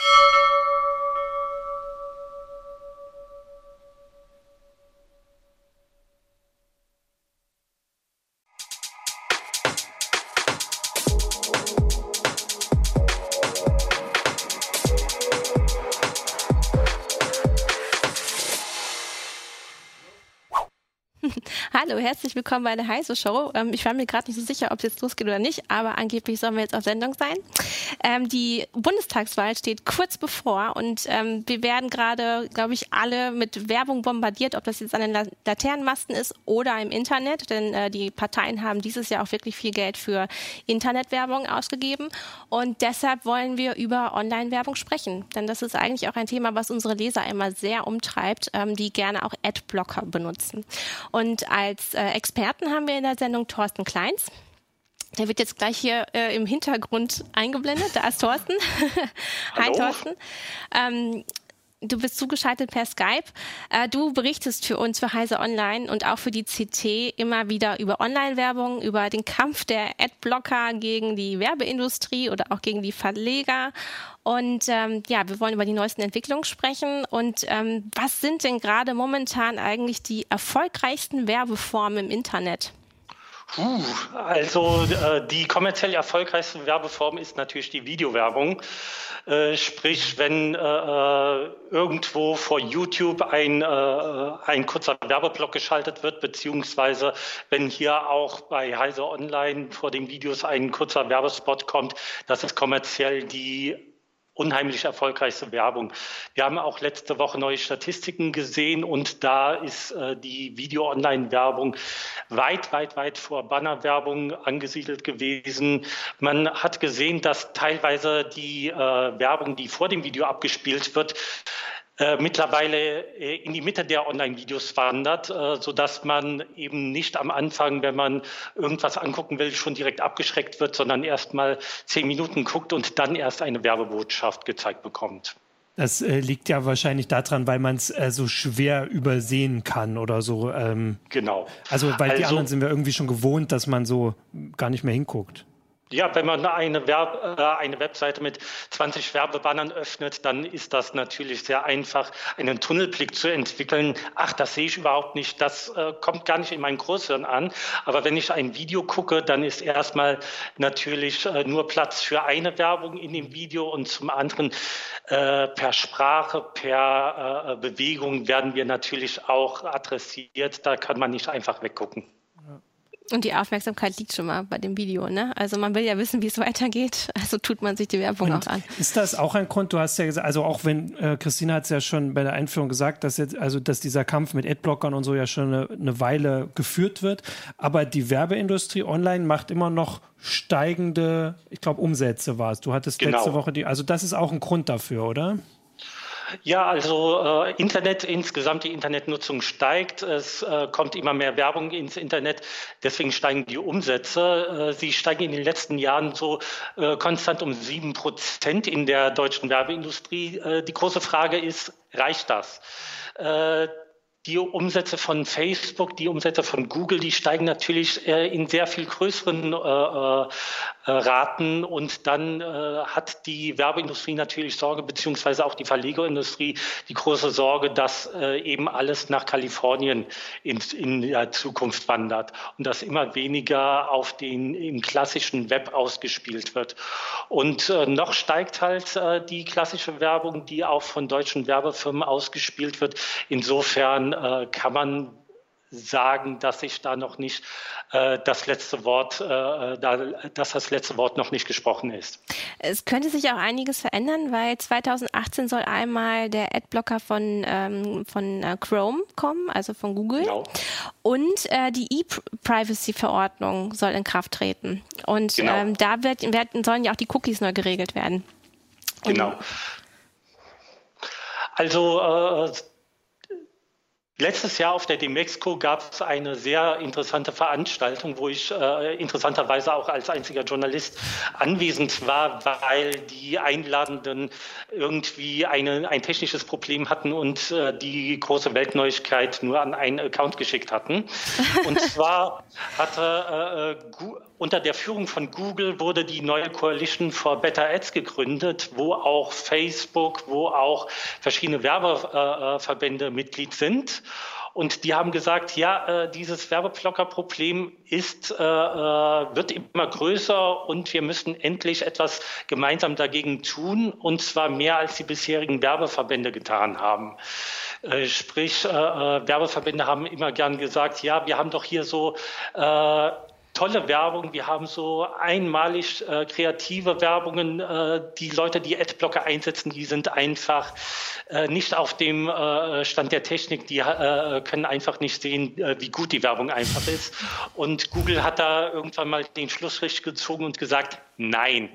you herzlich willkommen bei der Heise Show. Ähm, ich war mir gerade nicht so sicher, ob es jetzt losgeht oder nicht, aber angeblich sollen wir jetzt auf Sendung sein. Ähm, die Bundestagswahl steht kurz bevor und ähm, wir werden gerade, glaube ich, alle mit Werbung bombardiert, ob das jetzt an den Laternenmasten ist oder im Internet, denn äh, die Parteien haben dieses Jahr auch wirklich viel Geld für Internetwerbung ausgegeben und deshalb wollen wir über Online-Werbung sprechen, denn das ist eigentlich auch ein Thema, was unsere Leser immer sehr umtreibt, ähm, die gerne auch Adblocker benutzen. Und als äh, Experten haben wir in der Sendung Thorsten Kleins. Der wird jetzt gleich hier äh, im Hintergrund eingeblendet. Da ist Thorsten. Hi Thorsten. Ähm, du bist zugeschaltet per Skype. Äh, du berichtest für uns für Heise Online und auch für die CT immer wieder über Online-Werbung, über den Kampf der Adblocker gegen die Werbeindustrie oder auch gegen die Verleger. Und ähm, ja, wir wollen über die neuesten Entwicklungen sprechen. Und ähm, was sind denn gerade momentan eigentlich die erfolgreichsten Werbeformen im Internet? Puh, also äh, die kommerziell erfolgreichste Werbeform ist natürlich die Videowerbung. Äh, sprich, wenn äh, äh irgendwo vor YouTube ein, äh, ein kurzer Werbeblock geschaltet wird, beziehungsweise wenn hier auch bei Heise Online vor den Videos ein kurzer Werbespot kommt, das ist kommerziell die unheimlich erfolgreichste Werbung. Wir haben auch letzte Woche neue Statistiken gesehen und da ist äh, die Video-Online-Werbung weit, weit, weit vor Bannerwerbung angesiedelt gewesen. Man hat gesehen, dass teilweise die äh, Werbung, die vor dem Video abgespielt wird, äh, mittlerweile äh, in die Mitte der Online-Videos wandert, äh, sodass man eben nicht am Anfang, wenn man irgendwas angucken will, schon direkt abgeschreckt wird, sondern erst mal zehn Minuten guckt und dann erst eine Werbebotschaft gezeigt bekommt. Das äh, liegt ja wahrscheinlich daran, weil man es äh, so schwer übersehen kann oder so. Ähm, genau. Also, weil also, die anderen sind wir irgendwie schon gewohnt, dass man so gar nicht mehr hinguckt. Ja, wenn man eine, Werb, äh, eine Webseite mit 20 Werbebannern öffnet, dann ist das natürlich sehr einfach, einen Tunnelblick zu entwickeln. Ach, das sehe ich überhaupt nicht, das äh, kommt gar nicht in mein Großhirn an. Aber wenn ich ein Video gucke, dann ist erstmal natürlich äh, nur Platz für eine Werbung in dem Video und zum anderen äh, per Sprache, per äh, Bewegung werden wir natürlich auch adressiert. Da kann man nicht einfach weggucken. Und die Aufmerksamkeit liegt schon mal bei dem Video, ne? Also man will ja wissen, wie es weitergeht, also tut man sich die Werbung Und auch an. Ist das auch ein Grund, du hast ja gesagt, also auch wenn, äh, Christina hat es ja schon bei der Einführung gesagt, dass jetzt, also dass dieser Kampf mit Adblockern und so ja schon eine, eine Weile geführt wird, aber die Werbeindustrie online macht immer noch steigende, ich glaube, Umsätze war es. Du hattest genau. letzte Woche die, also das ist auch ein Grund dafür, oder? Ja, also äh, Internet, insgesamt die Internetnutzung steigt. Es äh, kommt immer mehr Werbung ins Internet. Deswegen steigen die Umsätze. Äh, sie steigen in den letzten Jahren so äh, konstant um sieben Prozent in der deutschen Werbeindustrie. Äh, die große Frage ist, reicht das? Äh, die Umsätze von Facebook, die Umsätze von Google, die steigen natürlich in sehr viel größeren Raten und dann äh, hat die Werbeindustrie natürlich Sorge, beziehungsweise auch die Verlegerindustrie die große Sorge, dass äh, eben alles nach Kalifornien in, in der Zukunft wandert und dass immer weniger auf den im klassischen Web ausgespielt wird. Und äh, noch steigt halt äh, die klassische Werbung, die auch von deutschen Werbefirmen ausgespielt wird. Insofern äh, kann man sagen, dass ich da noch nicht äh, das letzte Wort, äh, da, dass das letzte Wort noch nicht gesprochen ist. Es könnte sich auch einiges verändern, weil 2018 soll einmal der Adblocker von, ähm, von äh, Chrome kommen, also von Google. Genau. Und äh, die E-Privacy-Verordnung soll in Kraft treten. Und genau. ähm, da wird, werden, sollen ja auch die Cookies neu geregelt werden. Genau. Also äh, Letztes Jahr auf der Demexco gab es eine sehr interessante Veranstaltung, wo ich äh, interessanterweise auch als einziger Journalist anwesend war, weil die Einladenden irgendwie eine, ein technisches Problem hatten und äh, die große Weltneuigkeit nur an einen Account geschickt hatten. Und zwar hatte äh, unter der Führung von Google wurde die neue Coalition for Better Ads gegründet, wo auch Facebook, wo auch verschiedene Werbeverbände Mitglied sind. Und die haben gesagt, ja, äh, dieses Werbeblocker-Problem ist, äh, äh, wird immer größer und wir müssen endlich etwas gemeinsam dagegen tun, und zwar mehr als die bisherigen Werbeverbände getan haben. Äh, sprich, äh, äh, Werbeverbände haben immer gern gesagt, ja, wir haben doch hier so tolle Werbung. Wir haben so einmalig äh, kreative Werbungen. Äh, die Leute, die Adblocker einsetzen, die sind einfach äh, nicht auf dem äh, Stand der Technik. Die äh, können einfach nicht sehen, äh, wie gut die Werbung einfach ist. Und Google hat da irgendwann mal den Schlussstrich gezogen und gesagt, nein.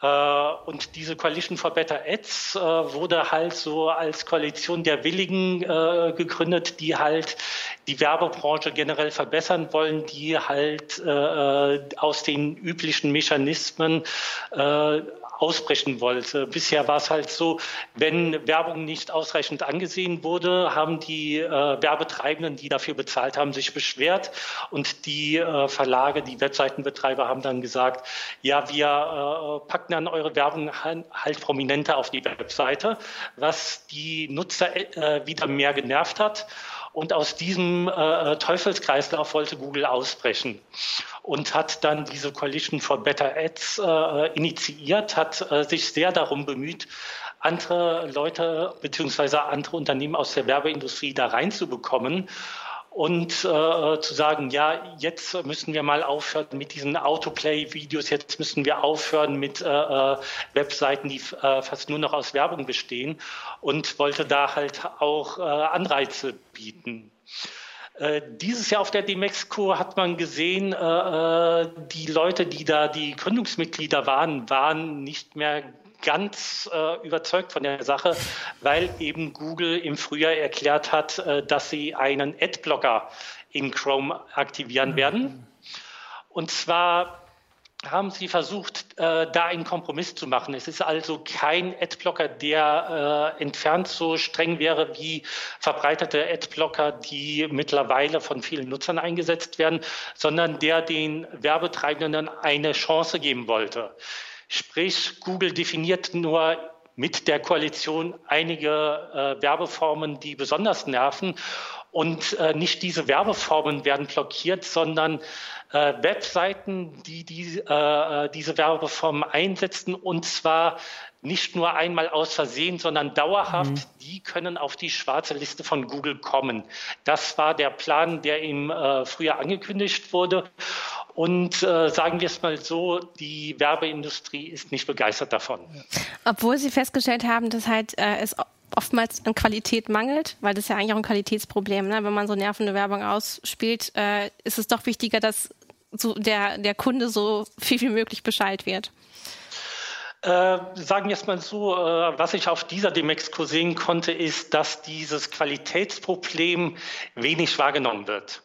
Äh, und diese Coalition for Better Ads äh, wurde halt so als Koalition der Willigen äh, gegründet, die halt die Werbebranche generell verbessern wollen, die halt aus den üblichen Mechanismen ausbrechen wollte. Bisher war es halt so, wenn Werbung nicht ausreichend angesehen wurde, haben die äh, Werbetreibenden, die dafür bezahlt haben, sich beschwert und die äh, Verlage, die Webseitenbetreiber haben dann gesagt, ja, wir äh, packen dann eure Werbung halt prominenter auf die Webseite, was die Nutzer äh, wieder mehr genervt hat. Und aus diesem äh, Teufelskreislauf wollte Google ausbrechen und hat dann diese Coalition for Better Ads äh, initiiert, hat sich sehr darum bemüht, andere Leute beziehungsweise andere Unternehmen aus der Werbeindustrie da reinzubekommen und äh, zu sagen, ja, jetzt müssen wir mal aufhören mit diesen Autoplay-Videos, jetzt müssen wir aufhören mit äh, äh Webseiten, die äh, fast nur noch aus Werbung bestehen und wollte da halt auch äh, Anreize bieten. Äh, dieses Jahr auf der Demexco hat man gesehen, äh, die Leute, die da die Gründungsmitglieder waren, waren nicht mehr ganz äh, überzeugt von der Sache, weil eben Google im Frühjahr erklärt hat, äh, dass sie einen Adblocker in Chrome aktivieren werden. Und zwar haben sie versucht, äh, da einen Kompromiss zu machen. Es ist also kein Adblocker, der äh, entfernt so streng wäre wie verbreitete Adblocker, die mittlerweile von vielen Nutzern eingesetzt werden, sondern der den Werbetreibenden eine Chance geben wollte. Sprich, Google definiert nur mit der Koalition einige äh, Werbeformen, die besonders nerven. Und äh, nicht diese Werbeformen werden blockiert, sondern äh, Webseiten, die, die äh, diese Werbeformen einsetzen und zwar nicht nur einmal aus Versehen, sondern dauerhaft, mhm. die können auf die schwarze Liste von Google kommen. Das war der Plan, der im äh, Frühjahr angekündigt wurde. Und äh, sagen wir es mal so, die Werbeindustrie ist nicht begeistert davon. Obwohl Sie festgestellt haben, dass halt äh, es oftmals an Qualität mangelt, weil das ist ja eigentlich auch ein Qualitätsproblem. Ne? Wenn man so nervende Werbung ausspielt, äh, ist es doch wichtiger, dass so der, der Kunde so viel wie möglich Bescheid wird. Äh, sagen wir es mal so, äh, was ich auf dieser Demexco sehen konnte, ist, dass dieses Qualitätsproblem wenig wahrgenommen wird.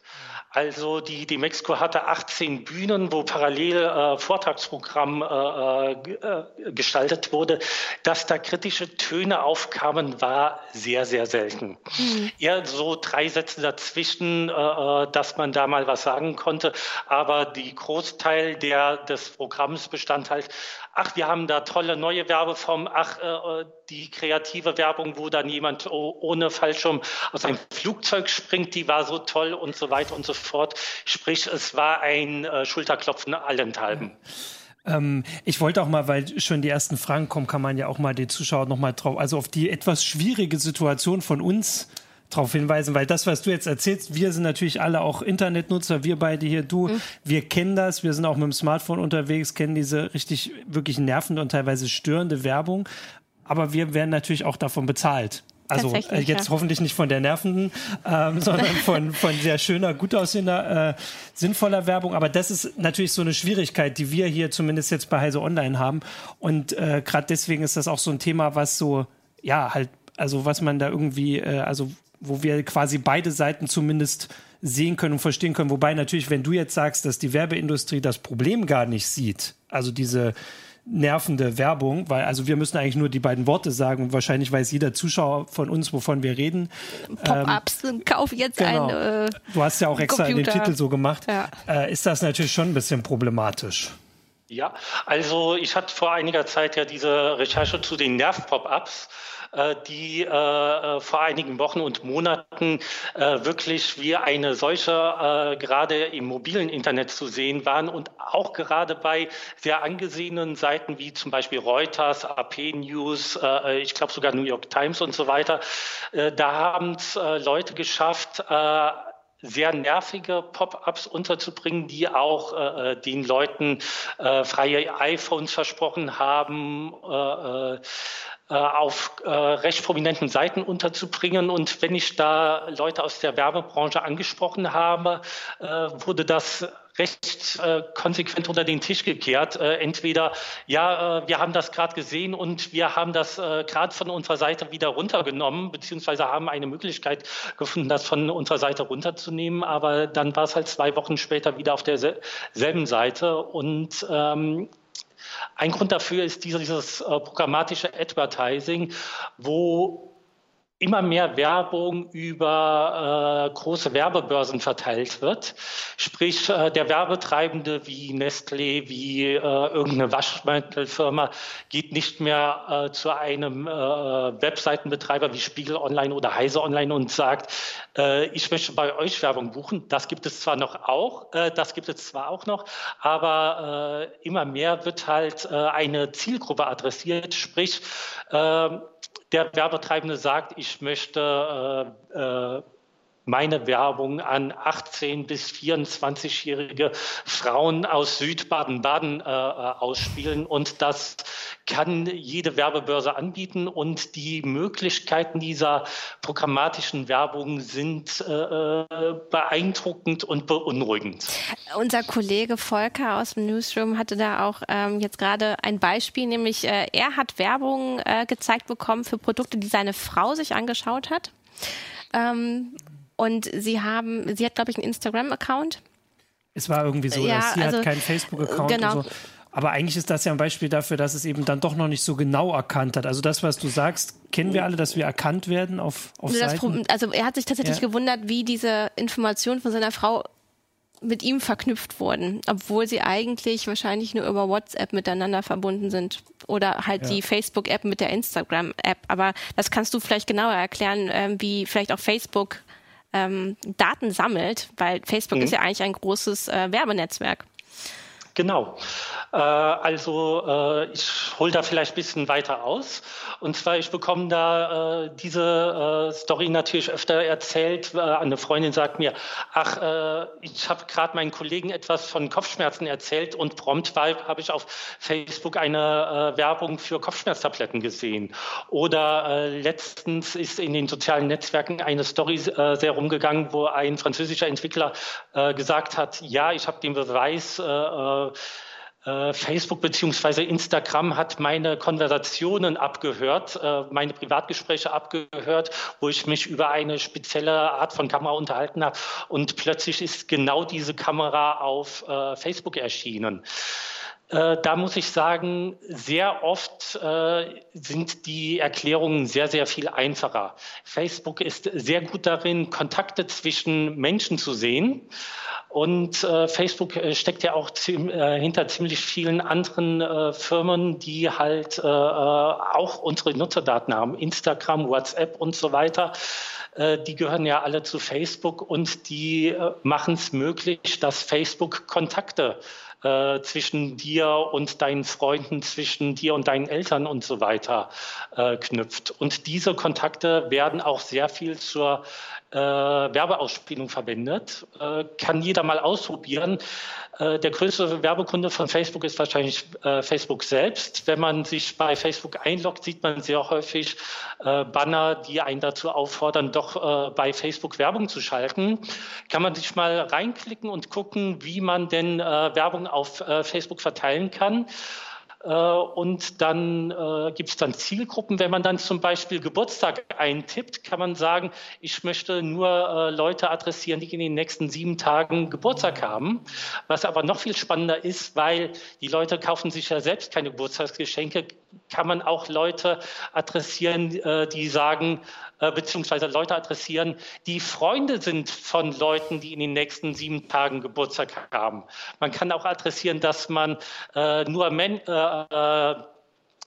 Also die, die Mexiko hatte 18 Bühnen, wo parallel äh, Vortragsprogramm äh, äh, gestaltet wurde. Dass da kritische Töne aufkamen, war sehr, sehr selten. Mhm. Eher so drei Sätze dazwischen, äh, äh, dass man da mal was sagen konnte. Aber die Großteil der, des Programms bestand halt ach, wir haben da tolle neue Werbeformen, ach, äh, die kreative Werbung, wo dann jemand ohne Fallschirm aus einem Flugzeug springt, die war so toll und so weiter und so fort. Sprich, es war ein äh, Schulterklopfen allenthalben. Ähm, ich wollte auch mal, weil schon die ersten Fragen kommen, kann man ja auch mal den Zuschauern noch mal drauf, also auf die etwas schwierige Situation von uns darauf hinweisen, weil das, was du jetzt erzählst, wir sind natürlich alle auch Internetnutzer, wir beide hier, du, mhm. wir kennen das, wir sind auch mit dem Smartphone unterwegs, kennen diese richtig, wirklich nervende und teilweise störende Werbung, aber wir werden natürlich auch davon bezahlt. Also äh, jetzt ja. hoffentlich nicht von der nervenden, ähm, sondern von, von sehr schöner, gut aussehender, äh, sinnvoller Werbung. Aber das ist natürlich so eine Schwierigkeit, die wir hier zumindest jetzt bei Heise Online haben. Und äh, gerade deswegen ist das auch so ein Thema, was so, ja, halt also was man da irgendwie, äh, also wo wir quasi beide Seiten zumindest sehen können und verstehen können. Wobei natürlich, wenn du jetzt sagst, dass die Werbeindustrie das Problem gar nicht sieht, also diese nervende Werbung, weil also wir müssen eigentlich nur die beiden Worte sagen und wahrscheinlich weiß jeder Zuschauer von uns, wovon wir reden. Pop-ups, ähm, kauf jetzt genau. ein. Äh, du hast ja auch extra Computer. den Titel so gemacht. Ja. Äh, ist das natürlich schon ein bisschen problematisch. Ja, also ich hatte vor einiger Zeit ja diese Recherche zu den Nerv-Pop-ups die äh, äh, vor einigen Wochen und Monaten wirklich wie eine solche gerade im mobilen Internet zu sehen waren und auch gerade bei sehr angesehenen Seiten wie zum Beispiel Reuters, AP News, ich glaube sogar New York Times und so weiter. Da haben es Leute geschafft, sehr nervige Pop-ups unterzubringen, die auch äh, den Leuten äh, freie iPhones versprochen haben. Äh, äh, auf äh, recht prominenten Seiten unterzubringen. Und wenn ich da Leute aus der Werbebranche angesprochen habe, äh, wurde das recht äh, konsequent unter den Tisch gekehrt. Äh, entweder, ja, äh, wir haben das gerade gesehen und wir haben das äh, gerade von unserer Seite wieder runtergenommen, beziehungsweise haben eine Möglichkeit gefunden, das von unserer Seite runterzunehmen. Aber dann war es halt zwei Wochen später wieder auf derselben Seite. Und ähm, ein Grund dafür ist dieses äh, programmatische Advertising, wo immer mehr Werbung über äh, große Werbebörsen verteilt wird. Sprich, äh, der Werbetreibende wie Nestlé, wie äh, irgendeine Waschmittelfirma geht nicht mehr äh, zu einem äh, Webseitenbetreiber wie Spiegel Online oder Heise Online und sagt, äh, ich möchte bei euch Werbung buchen. Das gibt es zwar noch auch, das gibt es zwar auch noch, aber immer mehr wird halt eine Zielgruppe adressiert, sprich, ähm, der Werbetreibende sagt, ich möchte äh, äh, meine Werbung an 18 bis 24-jährige Frauen aus Südbaden-Baden äh, ausspielen. Und das kann jede Werbebörse anbieten. Und die Möglichkeiten dieser programmatischen Werbung sind äh, beeindruckend und beunruhigend. Unser Kollege Volker aus dem Newsroom hatte da auch ähm, jetzt gerade ein Beispiel, nämlich äh, er hat Werbung äh, gezeigt bekommen für Produkte, die seine Frau sich angeschaut hat. Ähm, und sie haben, sie hat, glaube ich, einen Instagram-Account. Es war irgendwie so, ja, sie also, hat keinen Facebook-Account genau. und so. Aber eigentlich ist das ja ein Beispiel dafür, dass es eben dann doch noch nicht so genau erkannt hat. Also das, was du sagst, kennen wir alle, dass wir erkannt werden auf, auf Seiten? also er hat sich tatsächlich ja. gewundert, wie diese Informationen von seiner Frau mit ihm verknüpft wurden, obwohl sie eigentlich wahrscheinlich nur über WhatsApp miteinander verbunden sind oder halt ja. die Facebook-App mit der Instagram-App. Aber das kannst du vielleicht genauer erklären, äh, wie vielleicht auch Facebook ähm, Daten sammelt, weil Facebook mhm. ist ja eigentlich ein großes äh, Werbenetzwerk. Genau. Äh, also äh, ich hole da vielleicht ein bisschen weiter aus. Und zwar, ich bekomme da äh, diese äh, Story natürlich öfter erzählt. Äh, eine Freundin sagt mir, ach, äh, ich habe gerade meinen Kollegen etwas von Kopfschmerzen erzählt und prompt habe ich auf Facebook eine Werbung für Kopfschmerztabletten gesehen. Oder letztens ist in den sozialen Netzwerken eine Story sehr rumgegangen, wo ein französischer Entwickler gesagt hat, ja, ich habe den Beweis, äh, Facebook beziehungsweise Instagram hat meine Konversationen abgehört, äh, meine Privatgespräche abgehört, wo ich mich über eine spezielle Art von Kamera unterhalten habe. Und plötzlich ist genau diese Kamera auf äh, Facebook erschienen. Da muss ich sagen, sehr oft äh, sind die Erklärungen sehr, sehr viel einfacher. Facebook ist sehr gut darin, Kontakte zwischen Menschen zu sehen. Und äh, Facebook äh, steckt ja auch ziem, äh, hinter ziemlich vielen anderen äh, Firmen, die halt äh, äh, auch unsere Nutzerdaten haben, Instagram, WhatsApp und so weiter. Die gehören ja alle zu Facebook und die machen es möglich, dass Facebook Kontakte zwischen dir und deinen Freunden, zwischen dir und deinen Eltern und so weiter äh, knüpft. Und diese Kontakte werden auch sehr viel zur äh, Werbeausspielung verwendet. Äh, kann jeder mal ausprobieren. Äh, der größte Werbekunde von Facebook ist wahrscheinlich äh, Facebook selbst. Wenn man sich bei Facebook einloggt, sieht man sehr häufig äh, Banner, die einen dazu auffordern, doch äh, bei Facebook Werbung zu schalten. Kann man sich mal reinklicken und gucken, wie man denn Werbung auf Facebook verteilen kann. Äh, und dann äh, gibt es dann Zielgruppen. Wenn man dann zum Beispiel Geburtstag eintippt, kann man sagen, ich möchte nur äh, Leute adressieren, die in den nächsten sieben Tagen Geburtstag haben. Was aber noch viel spannender ist, weil die Leute kaufen sich ja selbst keine Geburtstagsgeschenke, kann man auch Leute adressieren, die sagen, beziehungsweise Leute adressieren, die Freunde sind von Leuten, die in den nächsten sieben Tagen Geburtstag haben. Man kann auch adressieren, dass man nur Men äh,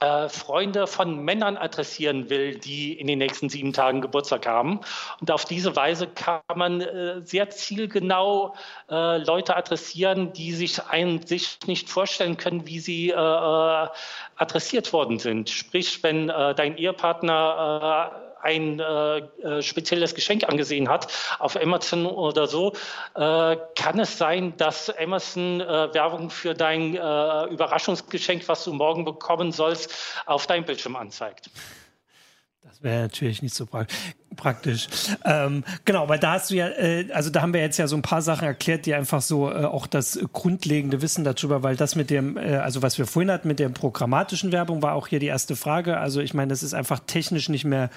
äh, Freunde von Männern adressieren will, die in den nächsten sieben Tagen Geburtstag haben. Und auf diese Weise kann man äh, sehr zielgenau äh, Leute adressieren, die sich ein, sich nicht vorstellen können, wie sie äh, äh, adressiert worden sind. Sprich, wenn dein Ehepartner ein äh, äh, spezielles Geschenk angesehen hat auf Amazon oder so, äh, kann es sein, dass Amazon äh, Werbung für dein äh, Überraschungsgeschenk, was du morgen bekommen sollst, auf deinem Bildschirm anzeigt. Das wäre natürlich nicht so pra praktisch. Ähm, genau, weil da hast du ja, äh, also da haben wir jetzt ja so ein paar Sachen erklärt, die einfach so äh, auch das grundlegende Wissen darüber, weil das mit dem, äh, also was wir vorhin hatten mit der programmatischen Werbung, war auch hier die erste Frage. Also ich meine, das ist einfach technisch nicht mehr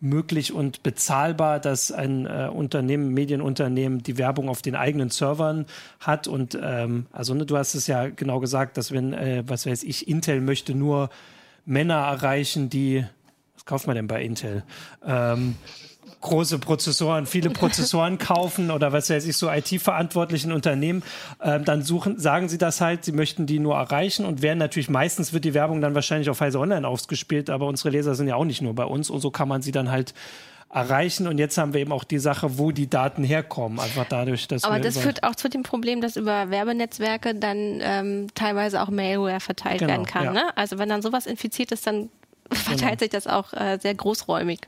möglich und bezahlbar, dass ein äh, Unternehmen, Medienunternehmen die Werbung auf den eigenen Servern hat. Und ähm, also ne, du hast es ja genau gesagt, dass wenn, äh, was weiß ich, Intel möchte nur Männer erreichen, die was kauft man denn bei Intel? Ähm, große Prozessoren, viele Prozessoren kaufen oder was weiß ich, so IT-verantwortlichen Unternehmen, ähm, dann suchen, sagen sie das halt, sie möchten die nur erreichen und werden natürlich, meistens wird die Werbung dann wahrscheinlich auf Heise Online ausgespielt, aber unsere Leser sind ja auch nicht nur bei uns und so kann man sie dann halt erreichen. Und jetzt haben wir eben auch die Sache, wo die Daten herkommen. Einfach dadurch, dass Aber das führt auch zu dem Problem, dass über Werbenetzwerke dann ähm, teilweise auch Malware verteilt genau, werden kann. Ja. Ne? Also wenn dann sowas infiziert ist, dann verteilt genau. sich das auch äh, sehr großräumig.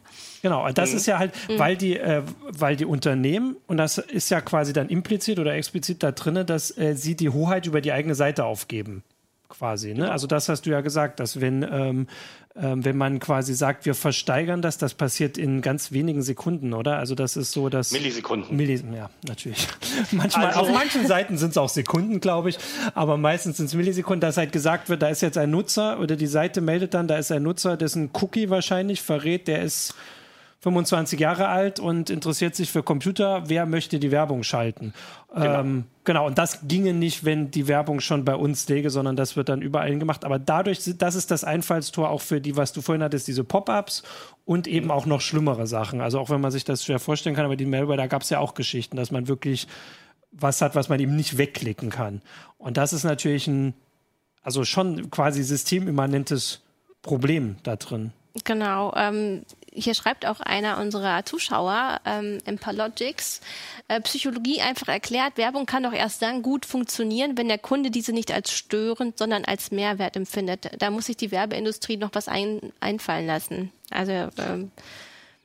Genau, das mhm. ist ja halt, mhm. weil die, äh, weil die Unternehmen, und das ist ja quasi dann implizit oder explizit da drin, dass äh, sie die Hoheit über die eigene Seite aufgeben quasi. Ne? Also das hast du ja gesagt, dass wenn, ähm, ähm, wenn man quasi sagt, wir versteigern das, das passiert in ganz wenigen Sekunden, oder? Also das ist so, dass Millisekunden. Millis ja, natürlich. Manchmal, also. Auf manchen Seiten sind es auch Sekunden, glaube ich, aber meistens sind es Millisekunden, dass halt gesagt wird, da ist jetzt ein Nutzer oder die Seite meldet dann, da ist ein Nutzer, dessen Cookie wahrscheinlich verrät, der ist 25 Jahre alt und interessiert sich für Computer. Wer möchte die Werbung schalten? Genau. Ähm, genau. Und das ginge nicht, wenn die Werbung schon bei uns läge, sondern das wird dann überall gemacht. Aber dadurch, das ist das Einfallstor auch für die, was du vorhin hattest, diese Pop-ups und eben auch noch schlimmere Sachen. Also auch wenn man sich das schwer vorstellen kann, aber die Malware, da gab es ja auch Geschichten, dass man wirklich was hat, was man eben nicht wegklicken kann. Und das ist natürlich ein, also schon quasi systemimmanentes Problem da drin. Genau. Ähm, hier schreibt auch einer unserer Zuschauer, ähm, Empalogix, äh, Psychologie einfach erklärt, Werbung kann doch erst dann gut funktionieren, wenn der Kunde diese nicht als störend, sondern als Mehrwert empfindet. Da muss sich die Werbeindustrie noch was ein, einfallen lassen. Also ähm,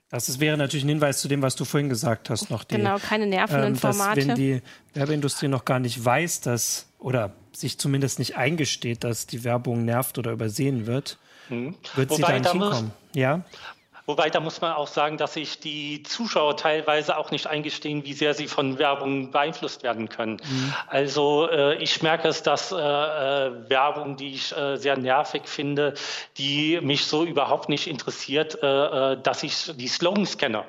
das ist, wäre natürlich ein Hinweis zu dem, was du vorhin gesagt hast. Noch die, genau, keine nervenden ähm, Formate. Wenn die Werbeindustrie noch gar nicht weiß, dass oder sich zumindest nicht eingesteht, dass die Werbung nervt oder übersehen wird, hm. wird Wobei sie da nicht hinkommen. Ja? Wobei, da muss man auch sagen, dass sich die Zuschauer teilweise auch nicht eingestehen, wie sehr sie von Werbung beeinflusst werden können. Mhm. Also äh, ich merke es, dass äh, äh, Werbung, die ich äh, sehr nervig finde, die mich so überhaupt nicht interessiert, äh, äh, dass ich die Slogans kenne.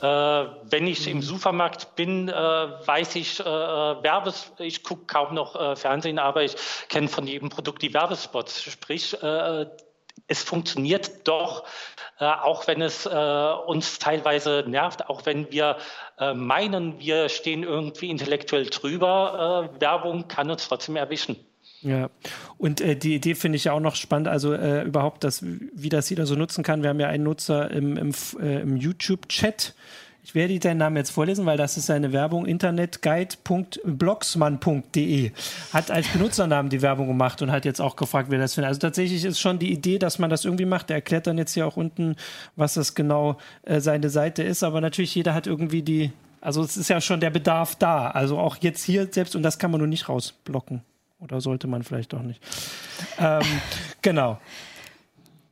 Wenn ich im mhm. Supermarkt bin, weiß ich Werbes, ich gucke kaum noch Fernsehen, aber ich kenne von jedem Produkt die Werbespots. Sprich, es funktioniert doch, äh, auch wenn es äh, uns teilweise nervt, auch wenn wir äh, meinen, wir stehen irgendwie intellektuell drüber. Äh, Werbung kann uns trotzdem erwischen. Ja, und äh, die Idee finde ich ja auch noch spannend, also äh, überhaupt, das, wie das jeder so nutzen kann. Wir haben ja einen Nutzer im, im, im YouTube-Chat, ich werde deinen Namen jetzt vorlesen, weil das ist eine Werbung. Internetguide.blocksmann.de hat als Benutzernamen die Werbung gemacht und hat jetzt auch gefragt, wer das findet. Also tatsächlich ist schon die Idee, dass man das irgendwie macht. Der erklärt dann jetzt hier auch unten, was das genau äh, seine Seite ist. Aber natürlich jeder hat irgendwie die, also es ist ja schon der Bedarf da. Also auch jetzt hier selbst, und das kann man nur nicht rausblocken. Oder sollte man vielleicht auch nicht. Ähm, genau.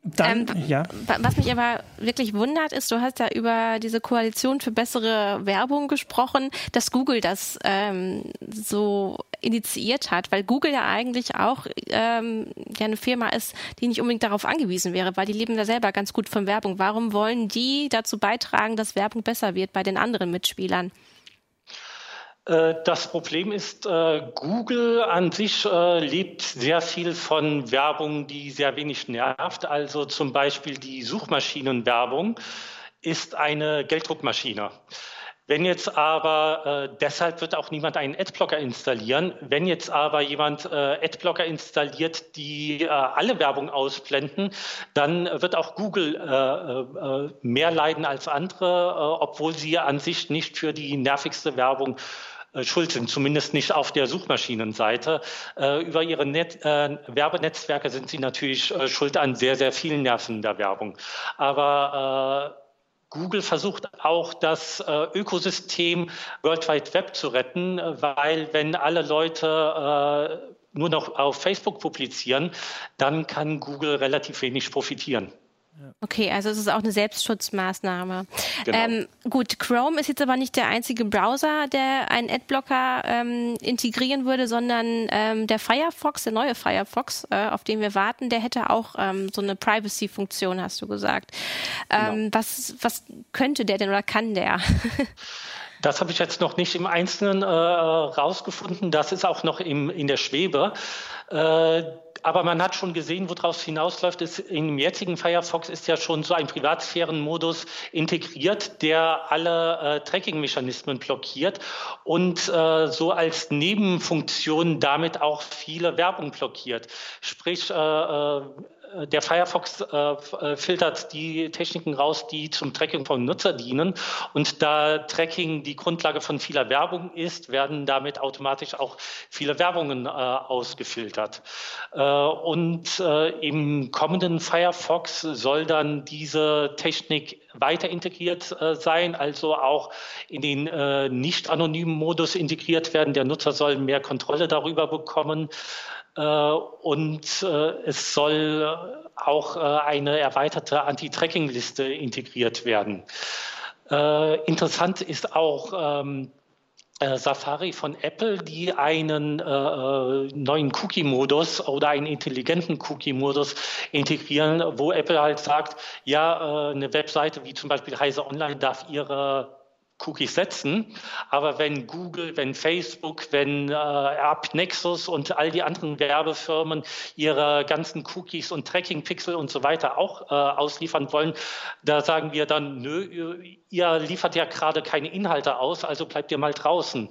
Dann, ähm, ja. Was mich aber wirklich wundert, ist, du hast ja über diese Koalition für bessere Werbung gesprochen, dass Google das ähm, so initiiert hat, weil Google ja eigentlich auch ähm, ja eine Firma ist, die nicht unbedingt darauf angewiesen wäre, weil die leben da selber ganz gut von Werbung. Warum wollen die dazu beitragen, dass Werbung besser wird bei den anderen Mitspielern? Äh, das Problem ist, äh, Google an sich äh, lebt sehr viel von Werbung, die sehr wenig nervt. Also zum Beispiel die Suchmaschinenwerbung ist eine Gelddruckmaschine. Wenn jetzt aber, deshalb wird auch niemand einen Adblocker installieren, wenn jetzt aber jemand Adblocker installiert, die alle Werbung ausblenden, dann wird auch Google mehr leiden als andere, obwohl sie an sich nicht für die nervigste Werbung schuld sind, zumindest nicht auf der Suchmaschinenseite. über ihre Net Werbenetzwerke sind sie natürlich schuld an sehr, sehr vielen Nerven der Werbung. Aber Google versucht auch das äh, Ökosystem World Wide Web zu retten, weil wenn alle Leute äh, nur noch auf Facebook publizieren, dann kann Google relativ wenig profitieren. Okay, also es ist auch eine Selbstschutzmaßnahme. Genau. Ähm, gut, Chrome ist jetzt aber nicht der einzige Browser, der einen Adblocker ähm, integrieren würde, sondern ähm, der Firefox, der neue Firefox, äh, auf den wir warten, der hätte auch ähm, so eine Privacy-Funktion, hast du gesagt. Ähm, genau. was, was könnte der denn oder kann der? Das habe ich jetzt noch nicht im Einzelnen äh, rausgefunden. Das ist auch noch im, in der Schwebe. Äh, aber man hat schon gesehen, woraus hinausläuft. Ist, Im jetzigen Firefox ist ja schon so ein Privatsphärenmodus integriert, der alle äh, Tracking-Mechanismen blockiert und äh, so als Nebenfunktion damit auch viele Werbung blockiert. Sprich, äh, äh der Firefox äh, äh, filtert die Techniken raus, die zum Tracking von Nutzer dienen. Und da Tracking die Grundlage von vieler Werbung ist, werden damit automatisch auch viele Werbungen äh, ausgefiltert. Äh, und äh, im kommenden Firefox soll dann diese Technik weiter integriert sein, also auch in den nicht anonymen Modus integriert werden. Der Nutzer soll mehr Kontrolle darüber bekommen. Äh, und äh, es soll auch äh, eine erweiterte Anti-Tracking-Liste integriert werden. Interessant ist auch ähm, Safari von Apple, die einen äh, neuen Cookie-Modus oder einen intelligenten Cookie-Modus integrieren, wo Apple halt sagt, ja, äh, eine Webseite wie zum Beispiel Heise Online darf ihre Cookies setzen. Aber wenn Google, wenn Facebook, wenn äh, AppNexus und all die anderen Werbefirmen ihre ganzen Cookies und Tracking-Pixel und so weiter auch äh, ausliefern wollen, da sagen wir dann, nö, ihr liefert ja gerade keine Inhalte aus, also bleibt ihr mal draußen.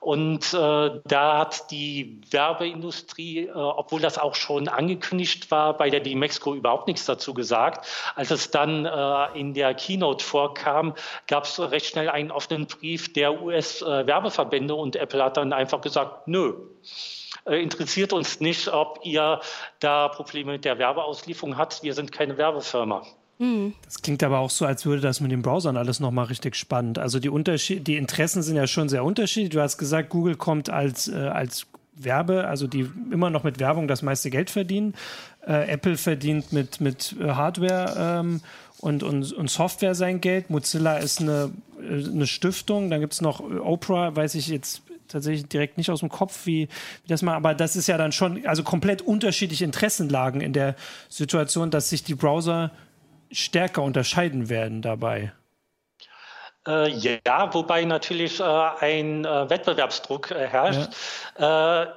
Und äh, da hat die Werbeindustrie, äh, obwohl das auch schon angekündigt war, bei der die Mexiko überhaupt nichts dazu gesagt. Als es dann äh, in der Keynote vorkam, gab es recht schnell einen offenen Brief der US-Werbeverbände und Apple hat dann einfach gesagt, nö äh, interessiert uns nicht, ob ihr da Probleme mit der Werbeauslieferung habt. Wir sind keine Werbefirma. Hm. Das klingt aber auch so, als würde das mit den Browsern alles nochmal richtig spannend. Also die Unterschied, die Interessen sind ja schon sehr unterschiedlich. Du hast gesagt, Google kommt als, äh, als Werbe, also die immer noch mit Werbung das meiste Geld verdienen. Äh, Apple verdient mit, mit äh, Hardware ähm, und, und, und Software sein Geld. Mozilla ist eine, äh, eine Stiftung. Dann gibt es noch Oprah, weiß ich jetzt tatsächlich direkt nicht aus dem Kopf, wie, wie das mal, aber das ist ja dann schon, also komplett unterschiedliche Interessenlagen in der Situation, dass sich die Browser stärker unterscheiden werden dabei? Äh, ja, wobei natürlich äh, ein äh, Wettbewerbsdruck äh, herrscht. Ja.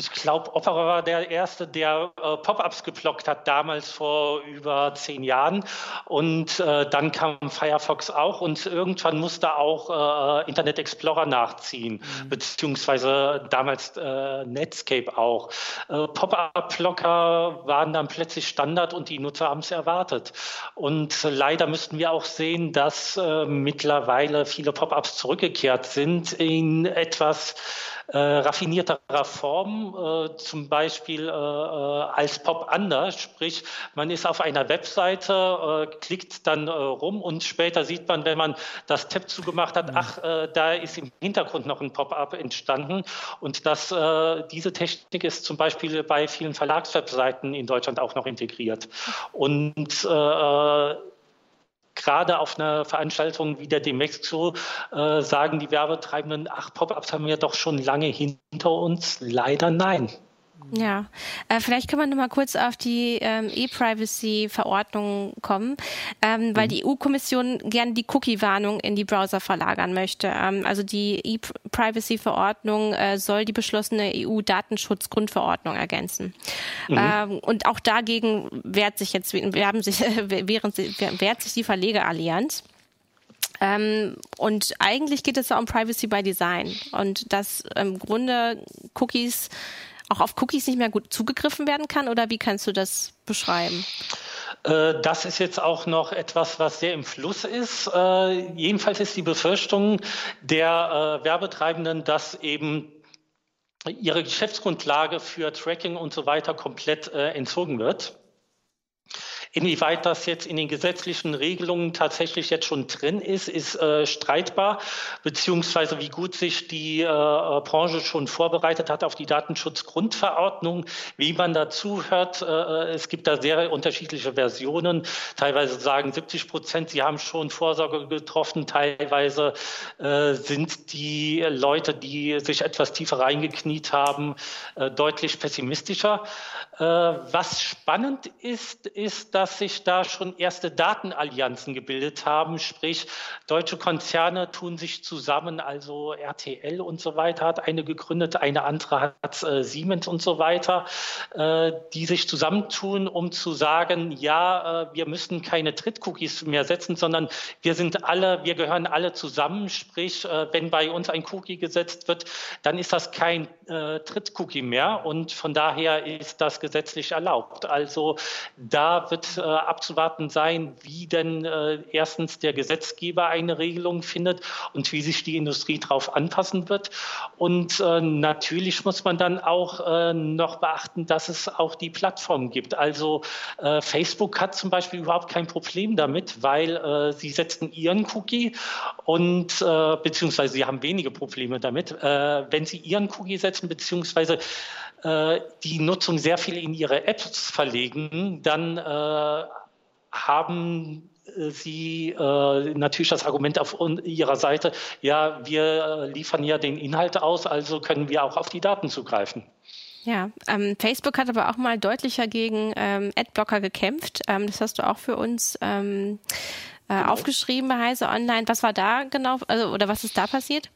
Ich glaube, Opera war der Erste, der äh, Pop-ups geblockt hat, damals vor über zehn Jahren. Und äh, dann kam Firefox auch und irgendwann musste auch äh, Internet Explorer nachziehen, mhm. beziehungsweise damals äh, Netscape auch. Äh, Pop-up-Blocker waren dann plötzlich Standard und die Nutzer haben es erwartet. Und leider müssten wir auch sehen, dass äh, mittlerweile viele Pop-ups zurückgekehrt sind in etwas äh, raffinierterer Form, äh, zum Beispiel äh, äh, als Pop anders, sprich man ist auf einer Webseite, äh, klickt dann äh, rum und später sieht man, wenn man das Tab zugemacht hat, ach, äh, da ist im Hintergrund noch ein Pop-up entstanden. Und das, äh, diese Technik ist zum Beispiel bei vielen Verlagswebseiten in Deutschland auch noch integriert. Und äh, gerade auf einer Veranstaltung wie der Demexco äh, sagen die Werbetreibenden, ach, Pop-ups haben wir doch schon lange hinter uns. Leider nein. Ja, äh, vielleicht können wir noch mal kurz auf die ähm, E-Privacy-Verordnung kommen, ähm, weil mhm. die EU-Kommission gerne die Cookie-Warnung in die Browser verlagern möchte. Ähm, also die E-Privacy-Verordnung äh, soll die beschlossene EU-Datenschutz-Grundverordnung ergänzen. Mhm. Ähm, und auch dagegen wehrt sich jetzt, werben sich, während sie, wehrt sich die Verlegerallianz. Ähm, und eigentlich geht es ja um Privacy by Design und dass im Grunde Cookies auch auf Cookies nicht mehr gut zugegriffen werden kann? Oder wie kannst du das beschreiben? Äh, das ist jetzt auch noch etwas, was sehr im Fluss ist. Äh, jedenfalls ist die Befürchtung der äh, Werbetreibenden, dass eben ihre Geschäftsgrundlage für Tracking und so weiter komplett entzogen wird. Inwieweit das jetzt in den gesetzlichen Regelungen tatsächlich jetzt schon drin ist, ist äh, streitbar, beziehungsweise wie gut sich die äh, Branche schon vorbereitet hat auf die Datenschutzgrundverordnung, wie man dazu hört. Äh, es gibt da sehr unterschiedliche Versionen. Teilweise sagen 70 Prozent, sie haben schon Vorsorge getroffen. Teilweise äh, sind die Leute, die sich etwas tiefer reingekniet haben, äh, deutlich pessimistischer. Äh, was spannend ist, ist, dass sich da schon erste Datenallianzen gebildet haben, sprich deutsche Konzerne tun sich zusammen, also RTL und so weiter hat eine gegründet, eine andere hat äh, Siemens und so weiter, äh, die sich zusammentun, um zu sagen, ja, äh, wir müssen keine Trittcookies mehr setzen, sondern wir sind alle, wir gehören alle zusammen, sprich, äh, wenn bei uns ein Cookie gesetzt wird, dann ist das kein äh, Trittcookie mehr und von daher ist das gesetzlich erlaubt. Also da wird äh, abzuwarten sein, wie denn äh, erstens der Gesetzgeber eine Regelung findet und wie sich die Industrie darauf anpassen wird. Und äh, natürlich muss man dann auch äh, noch beachten, dass es auch die Plattformen gibt. Also äh, Facebook hat zum Beispiel überhaupt kein Problem damit, weil äh, sie setzen ihren Cookie und beziehungsweise sie haben wenige Probleme damit, wenn sie ihren Cookie setzen, beziehungsweise die Nutzung sehr viel in ihre Apps verlegen, dann äh, haben äh, Sie äh, natürlich das Argument auf Ihrer Seite, ja, wir äh, liefern ja den Inhalt aus, also können wir auch auf die Daten zugreifen. Ja, ähm, Facebook hat aber auch mal deutlicher gegen ähm, Adblocker gekämpft. Ähm, das hast du auch für uns ähm, äh, genau. aufgeschrieben bei Heise Online. Was war da genau, also, oder was ist da passiert?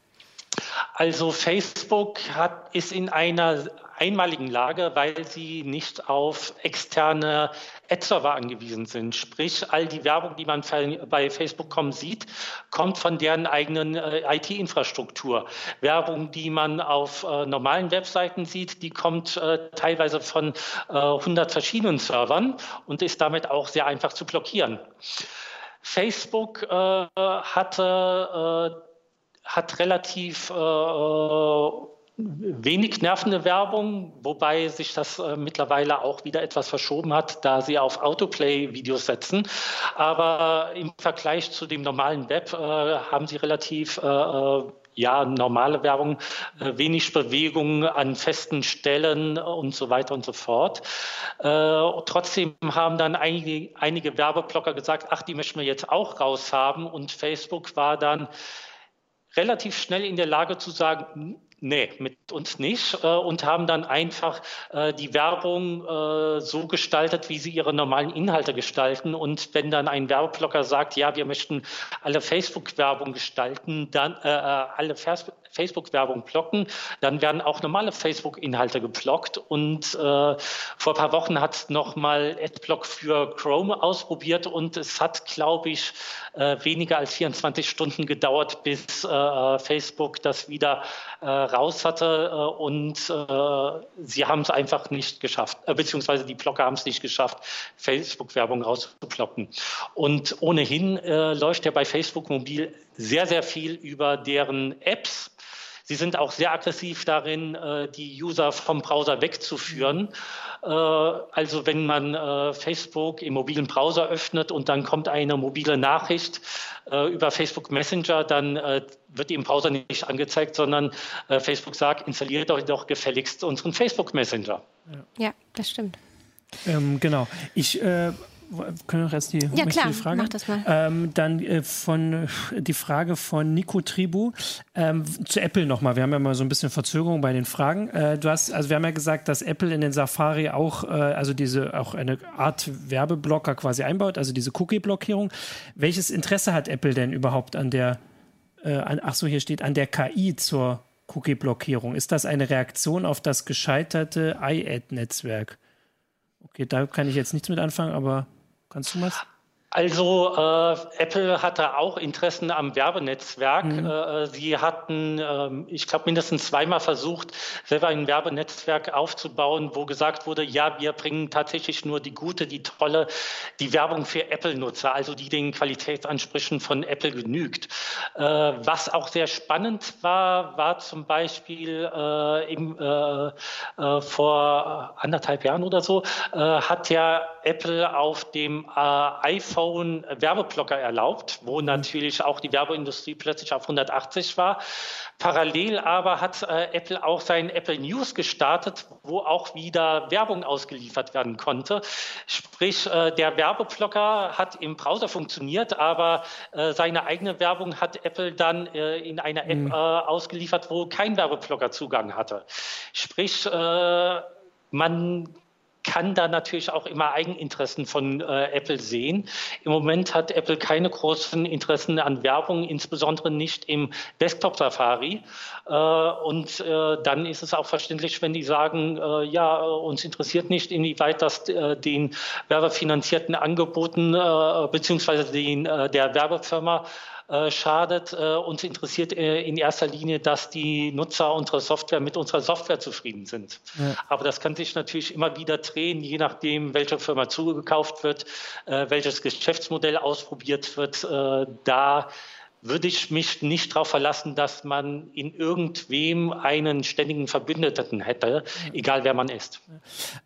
Also Facebook hat, ist in einer einmaligen Lage, weil sie nicht auf externe Ad-Server angewiesen sind. Sprich, all die Werbung, die man bei Facebook.com sieht, kommt von deren eigenen äh, IT-Infrastruktur. Werbung, die man auf äh, normalen Webseiten sieht, die kommt äh, teilweise von 100 äh, verschiedenen Servern und ist damit auch sehr einfach zu blockieren. Facebook äh, hatte äh, hat relativ äh, wenig nervende Werbung, wobei sich das äh, mittlerweile auch wieder etwas verschoben hat, da sie auf Autoplay-Videos setzen. Aber im Vergleich zu dem normalen Web äh, haben sie relativ äh, äh ja, normale Werbung, äh, wenig Bewegung an festen Stellen und so weiter und so fort. Äh, trotzdem haben dann einige, einige Werbeblocker gesagt, ach, die möchten wir jetzt auch raushaben. Und Facebook war dann relativ schnell in der Lage zu sagen, Nee, mit uns nicht äh, und haben dann einfach äh, die Werbung äh, so gestaltet, wie sie ihre normalen Inhalte gestalten. Und wenn dann ein Werbeblocker sagt, ja, wir möchten alle Facebook-Werbung gestalten, dann äh, äh alle Facebook-Werbung blocken, dann werden auch normale Facebook-Inhalte geblockt. Und äh, vor ein paar Wochen hat nochmal Adblock für Chrome ausprobiert und es hat, glaube ich, weniger als 24 Stunden gedauert, bis Facebook das wieder äh, raus hatte. Äh, und äh, sie haben es einfach nicht geschafft, beziehungsweise die Blocker haben es nicht geschafft, Facebook-Werbung rauszublocken. Und ohnehin läuft ja bei Facebook Mobil sehr, sehr viel über deren Apps. Sie sind auch sehr aggressiv darin, äh, die User vom Browser wegzuführen. Äh, also wenn man äh, Facebook im mobilen Browser öffnet und dann kommt eine mobile Nachricht über Facebook Messenger, dann wird die im Browser nicht angezeigt, sondern Facebook sagt, installiert euch doch gefälligst unseren Facebook Messenger. Ja, das stimmt. Ähm, genau. Ich äh, können wir erst die, ja, klar, die Frage? Mach das mal. Ähm, dann äh, von die Frage von Nico Tribu ähm, zu Apple nochmal. Wir haben ja mal so ein bisschen Verzögerung bei den Fragen. Äh, du hast, also wir haben ja gesagt, dass Apple in den Safari auch, äh, also diese auch eine Art Werbeblocker quasi einbaut, also diese Cookie-Blockierung. Welches Interesse hat Apple denn überhaupt an der, äh, an, ach so, hier steht an der KI zur Cookie-Blockierung? Ist das eine Reaktion auf das gescheiterte iAd-Netzwerk? Okay, da kann ich jetzt nichts mit anfangen, aber kannst du was? Also äh, Apple hatte auch Interessen am Werbenetzwerk. Mhm. Äh, sie hatten, äh, ich glaube, mindestens zweimal versucht, selber ein Werbenetzwerk aufzubauen, wo gesagt wurde, ja, wir bringen tatsächlich nur die gute, die tolle, die Werbung für Apple-Nutzer, also die den Qualitätsansprüchen von Apple genügt. Äh, was auch sehr spannend war, war zum Beispiel äh, im, äh, vor anderthalb Jahren oder so, hat ja Apple auf dem iPhone iPhone Werbeblocker erlaubt, wo mhm. natürlich auch die Werbeindustrie plötzlich auf 180 war. Parallel aber hat äh, Apple auch sein Apple News gestartet, wo auch wieder Werbung ausgeliefert werden konnte. Sprich, äh, der Werbeblocker hat im Browser funktioniert, aber äh, seine eigene Werbung hat Apple dann äh, in einer App mhm. Äh, ausgeliefert, wo kein Werbeblocker Zugang hatte. Sprich, äh, man kann da natürlich auch immer Eigeninteressen von äh, Apple sehen. Im Moment hat Apple keine großen Interessen an Werbung, insbesondere nicht im Desktop-Safari. Äh, und äh, dann ist es auch verständlich, wenn die sagen, äh, ja, uns interessiert nicht, inwieweit das äh, den werbefinanzierten Angeboten äh, beziehungsweise den, der Werbefirma schadet. Äh, uns interessiert äh, in erster Linie, dass die Nutzer unserer Software mit unserer Software zufrieden sind. Ja. Aber das kann sich natürlich immer wieder drehen, je nachdem, welche Firma zugekauft wird, welches Geschäftsmodell ausprobiert wird. da würde ich mich nicht darauf verlassen, dass man in irgendwem einen ständigen Verbündeten hätte, egal wer man ist.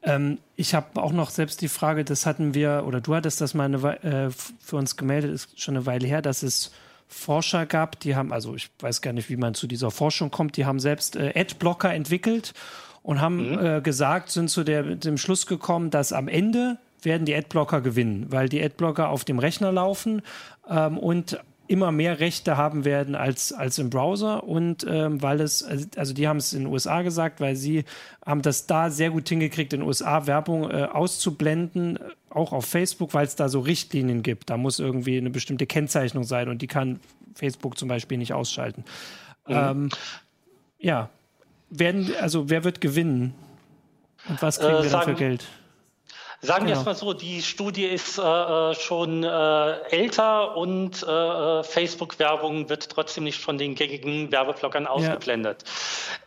Ähm, ich habe auch noch selbst die Frage, das hatten wir, oder du hattest das mal eine, äh, für uns gemeldet, ist schon eine Weile her, dass es Forscher gab, die haben, also ich weiß gar nicht, wie man zu dieser Forschung kommt, die haben selbst äh, Adblocker entwickelt und haben mhm. äh, gesagt, sind zu der, dem Schluss gekommen, dass am Ende werden die Adblocker gewinnen, weil die Adblocker auf dem Rechner laufen ähm, und immer mehr Rechte haben werden als, als im Browser und ähm, weil es, also die haben es in den USA gesagt, weil sie haben das da sehr gut hingekriegt, in den USA Werbung äh, auszublenden, auch auf Facebook, weil es da so Richtlinien gibt. Da muss irgendwie eine bestimmte Kennzeichnung sein und die kann Facebook zum Beispiel nicht ausschalten. Mhm. Ähm, ja, werden, also wer wird gewinnen? Und was kriegen äh, wir dann für Geld? Sagen genau. wir es mal so, die Studie ist äh, äh, schon äh, älter und äh, äh, Facebook-Werbung wird trotzdem nicht von den gängigen Werbeblockern ausgeblendet.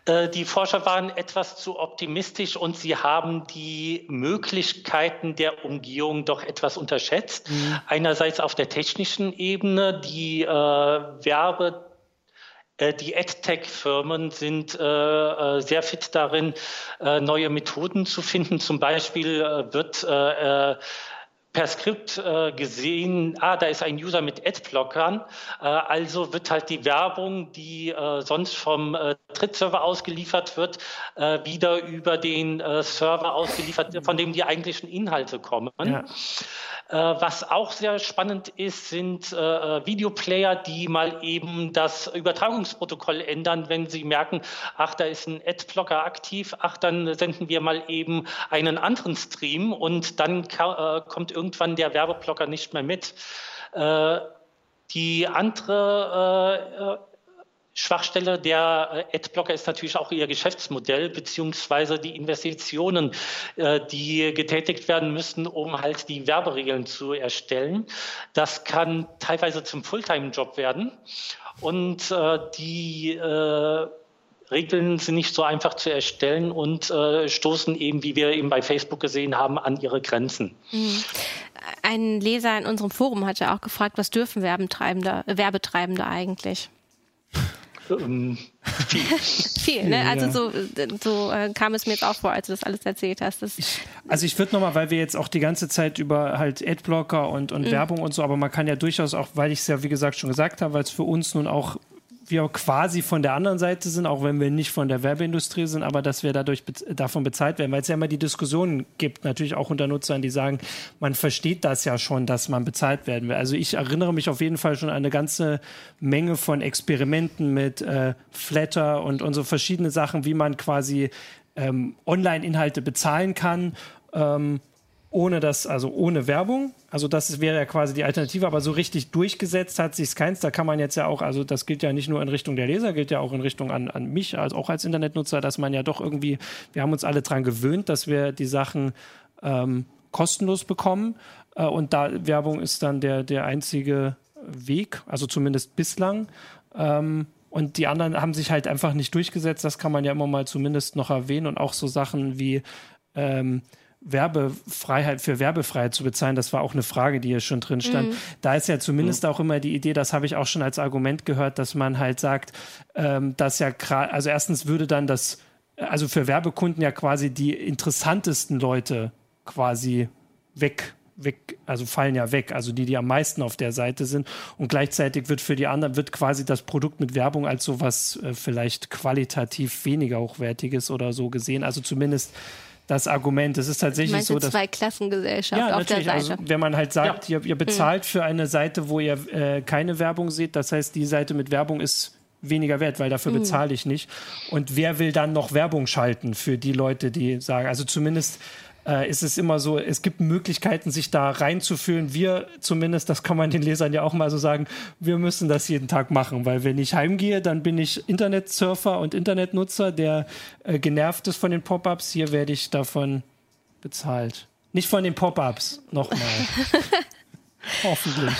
Ja. Äh, die Forscher waren etwas zu optimistisch und sie haben die Möglichkeiten der Umgehung doch etwas unterschätzt. Mhm. Einerseits auf der technischen Ebene, die Werbe äh, die AdTech-Firmen sind äh, äh, sehr fit darin, neue Methoden zu finden. Zum Beispiel wird per Skript äh, gesehen, ah, da ist ein User mit Adblockern, äh, also wird halt die Werbung, die äh, sonst vom äh, Drittserver ausgeliefert wird, äh, wieder über den äh, Server ausgeliefert, von dem die eigentlichen Inhalte kommen. Ja. Äh, was auch sehr spannend ist, sind äh, Videoplayer, die mal eben das Übertragungsprotokoll ändern, wenn sie merken, ach, da ist ein Adblocker aktiv, ach, dann senden wir mal eben einen anderen Stream und dann äh, kommt irgendwann der Werbeblocker nicht mehr mit. Äh, die andere äh, Schwachstelle der äh, Adblocker ist natürlich auch ihr Geschäftsmodell beziehungsweise die Investitionen, äh, die getätigt werden müssen, um halt die Werberegeln zu erstellen. Das kann teilweise zum Fulltime-Job werden und äh, die Regeln sind nicht so einfach zu erstellen und stoßen eben, wie wir eben bei Facebook gesehen haben, an ihre Grenzen. Mhm. Ein Leser in unserem Forum hat ja auch gefragt, was dürfen Werbetreibende, Werbetreibende eigentlich? Ähm, viel. viel, ne? Also so, so äh, kam es mir jetzt auch vor, als du das alles erzählt hast. Ich, also ich würde nochmal, weil wir jetzt auch die ganze Zeit über halt Adblocker und, und mhm. Werbung und so, aber man kann ja durchaus auch, weil ich es ja wie gesagt schon gesagt habe, weil es für uns nun auch wir quasi von der anderen Seite sind, auch wenn wir nicht von der Werbeindustrie sind, aber dass wir dadurch be davon bezahlt werden, weil es ja immer die Diskussion gibt, natürlich auch unter Nutzern, die sagen, man versteht das ja schon, dass man bezahlt werden will. Also ich erinnere mich auf jeden Fall schon an eine ganze Menge von Experimenten mit äh, Flatter und, und so verschiedene Sachen, wie man quasi ähm, Online-Inhalte bezahlen kann. Ähm, ohne das, also ohne Werbung. Also das wäre ja quasi die Alternative, aber so richtig durchgesetzt hat sich keins. Da kann man jetzt ja auch, also das gilt ja nicht nur in Richtung der Leser, gilt ja auch in Richtung an, an mich, also auch als Internetnutzer, dass man ja doch irgendwie, wir haben uns alle dran gewöhnt, dass wir die Sachen ähm, kostenlos bekommen. Äh, und da Werbung ist dann der, der einzige Weg, also zumindest bislang. Ähm, und die anderen haben sich halt einfach nicht durchgesetzt. Das kann man ja immer mal zumindest noch erwähnen. Und auch so Sachen wie ähm, Werbefreiheit für Werbefreiheit zu bezahlen, das war auch eine Frage, die hier schon drin stand. Mhm. Da ist ja zumindest mhm. auch immer die Idee, das habe ich auch schon als Argument gehört, dass man halt sagt, ähm, dass ja gerade, also erstens würde dann das, also für Werbekunden ja quasi die interessantesten Leute quasi weg weg, also fallen ja weg, also die, die am meisten auf der Seite sind. Und gleichzeitig wird für die anderen, wird quasi das Produkt mit Werbung als sowas äh, vielleicht qualitativ weniger hochwertiges oder so gesehen. Also zumindest das Argument. Es ist tatsächlich so, dass. zwei Klassengesellschaft ja, auf der Seite. Also, wenn man halt sagt, ja. ihr, ihr, bezahlt mhm. für eine Seite, wo ihr äh, keine Werbung seht, das heißt, die Seite mit Werbung ist weniger wert, weil dafür mhm. bezahle ich nicht. Und wer will dann noch Werbung schalten für die Leute, die sagen, also zumindest äh, ist es immer so, es gibt Möglichkeiten, sich da reinzufühlen. Wir zumindest, das kann man den Lesern ja auch mal so sagen, wir müssen das jeden Tag machen, weil wenn ich heimgehe, dann bin ich Internetsurfer und Internetnutzer, der äh, genervt ist von den Pop-ups. Hier werde ich davon bezahlt. Nicht von den Pop-ups, nochmal. Hoffentlich.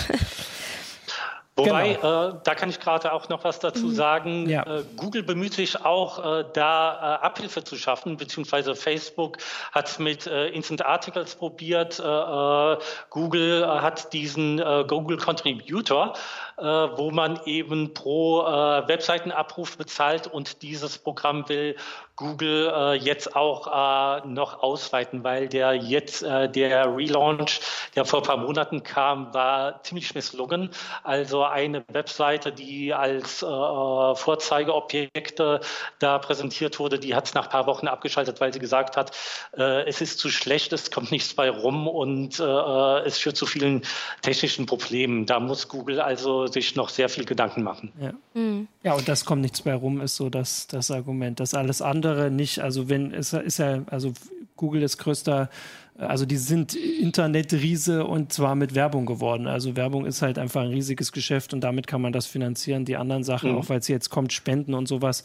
Wobei, genau. äh, da kann ich gerade auch noch was dazu mhm. sagen. Ja. Äh, Google bemüht sich auch, äh, da äh, Abhilfe zu schaffen, beziehungsweise Facebook hat es mit äh, Instant Articles probiert. Äh, Google hat diesen Google Contributor, wo man eben pro Webseitenabruf bezahlt und dieses Programm will Google äh, jetzt auch äh, noch ausweiten, weil der jetzt äh, der Relaunch, der vor ein paar Monaten kam, war ziemlich misslungen. Also eine Webseite, die als äh, Vorzeigeobjekte da präsentiert wurde, die hat es nach ein paar Wochen abgeschaltet, weil sie gesagt hat, äh, es ist zu schlecht, es kommt nichts bei rum und äh, es führt zu vielen technischen Problemen. Da muss Google also sich noch sehr viel Gedanken machen. Ja, mhm. ja und das kommt nichts bei rum, ist so das, das Argument. Das alles andere andere nicht. Also wenn es ist ja, also Google ist größter, also die sind Internetriese und zwar mit Werbung geworden. Also Werbung ist halt einfach ein riesiges Geschäft und damit kann man das finanzieren. Die anderen Sachen, mhm. auch weil es jetzt kommt, Spenden und sowas,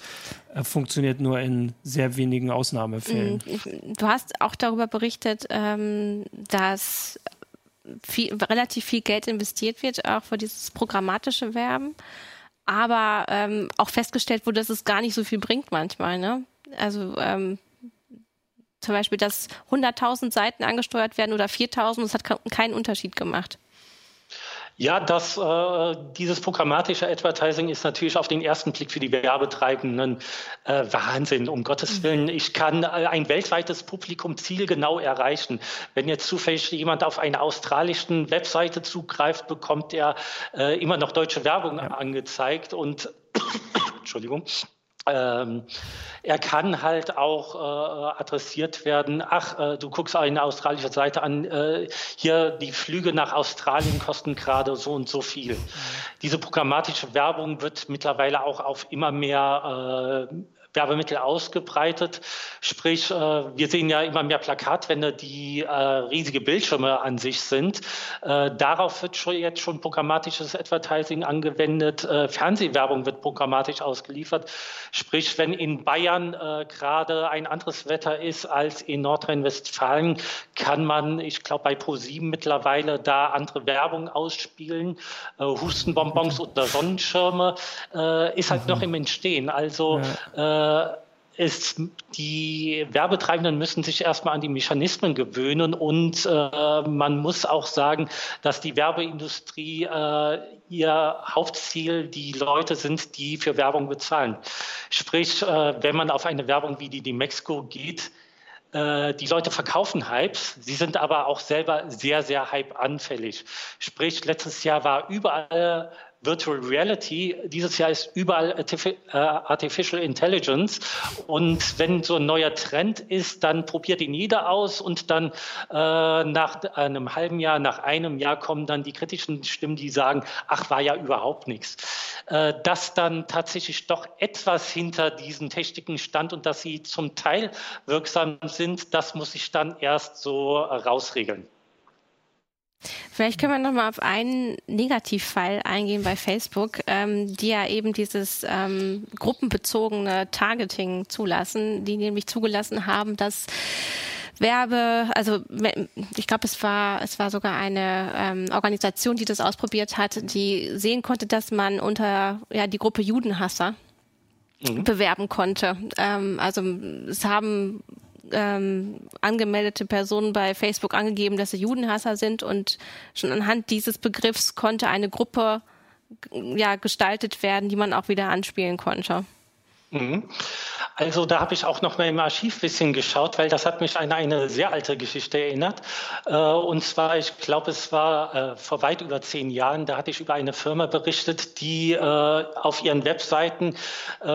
äh, funktioniert nur in sehr wenigen Ausnahmefällen. Mhm. Du hast auch darüber berichtet, ähm, dass viel, relativ viel Geld investiert wird, auch für dieses programmatische Werben aber ähm, auch festgestellt wurde, dass es gar nicht so viel bringt manchmal. Ne? Also ähm, zum Beispiel, dass 100.000 Seiten angesteuert werden oder 4.000, das hat keinen Unterschied gemacht. Ja, das, äh, dieses programmatische Advertising ist natürlich auf den ersten Blick für die Werbetreibenden äh, Wahnsinn. Um Gottes mhm. Willen, ich kann äh, ein weltweites Publikum zielgenau erreichen. Wenn jetzt zufällig jemand auf eine australische Webseite zugreift, bekommt er äh, immer noch deutsche Werbung ja. angezeigt und Entschuldigung. Ähm, er kann halt auch äh, adressiert werden, ach, äh, du guckst eine australische Seite an, äh, hier die Flüge nach Australien kosten gerade so und so viel. Mhm. Diese programmatische Werbung wird mittlerweile auch auf immer mehr äh, Werbemittel ausgebreitet. Sprich, äh, wir sehen ja immer mehr Plakatwände, die äh, riesige Bildschirme an sich sind. Äh, darauf wird schon jetzt schon programmatisches Advertising angewendet. Fernsehwerbung wird programmatisch ausgeliefert. Sprich, wenn in Bayern gerade ein anderes Wetter ist als in Nordrhein-Westfalen, kann man, ich glaube, bei Pro7 mittlerweile da andere Werbung ausspielen. Hustenbonbons oder Sonnenschirme ist halt mhm. noch im Entstehen. Also ja ist, die Werbetreibenden müssen sich erstmal an die Mechanismen gewöhnen und äh, man muss auch sagen, dass die Werbeindustrie äh, ihr Hauptziel die Leute sind, die für Werbung bezahlen. Sprich, äh, wenn man auf eine Werbung wie die, die Mexico geht, äh, die Leute verkaufen Hypes, sie sind aber auch selber sehr, sehr hype-anfällig. Sprich, letztes Jahr war überall Virtual Reality. Dieses Jahr ist überall äh, Artificial Intelligence. Und wenn so ein neuer Trend ist, dann probiert ihn jeder aus und dann äh, nach einem halben Jahr, nach einem Jahr kommen dann die kritischen Stimmen, die sagen, ach, war ja überhaupt nichts. Äh, dass dann tatsächlich doch etwas hinter diesen Techniken stand und dass sie zum Teil wirksam sind, das muss ich dann erst so rausregeln. Vielleicht können wir noch mal auf einen Negativfall eingehen bei Facebook, ähm, die ja eben dieses ähm, gruppenbezogene Targeting zulassen, die nämlich zugelassen haben, dass Werbe, also ich glaube, es war es war sogar eine ähm, Organisation, die das ausprobiert hat, die sehen konnte, dass man unter ja die Gruppe Judenhasser mhm. bewerben konnte. Ähm, also es haben ähm, angemeldete Personen bei Facebook angegeben, dass sie Judenhasser sind und schon anhand dieses Begriffs konnte eine Gruppe ja gestaltet werden, die man auch wieder anspielen konnte. Mhm. Also da habe ich auch noch mal im Archiv ein bisschen geschaut, weil das hat mich an eine sehr alte Geschichte erinnert. Äh, und zwar, ich glaube, es war äh, vor weit über zehn Jahren, da hatte ich über eine Firma berichtet, die äh, auf ihren Webseiten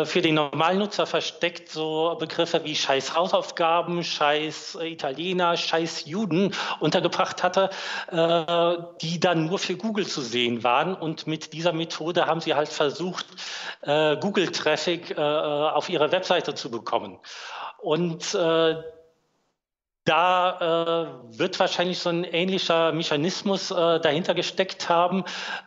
für den Normalnutzer versteckt so Begriffe wie Scheiß Hausaufgaben, Scheiß Italiener, Scheiß Juden untergebracht hatte, die dann nur für Google zu sehen waren. Und mit dieser Methode haben sie halt versucht, Google-Traffic auf ihre Webseite zu bekommen. Und äh, da äh, wird wahrscheinlich so ein ähnlicher Mechanismus äh, dahinter gesteckt haben,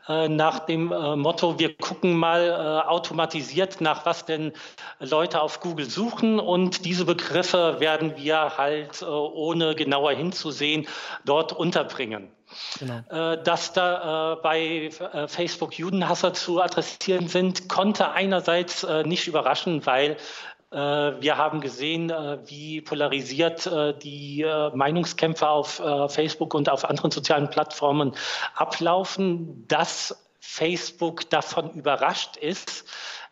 äh, nach dem äh, Motto, wir gucken mal äh, automatisiert, nach was denn Leute auf Google suchen und diese Begriffe werden wir halt, äh, ohne genauer hinzusehen, dort unterbringen. Genau. Dass da bei Facebook Judenhasser zu adressieren sind, konnte einerseits nicht überraschen, weil wir haben gesehen, äh, wie polarisiert äh, die Meinungskämpfe auf Facebook und auf anderen sozialen Plattformen ablaufen. Dass Facebook davon überrascht ist,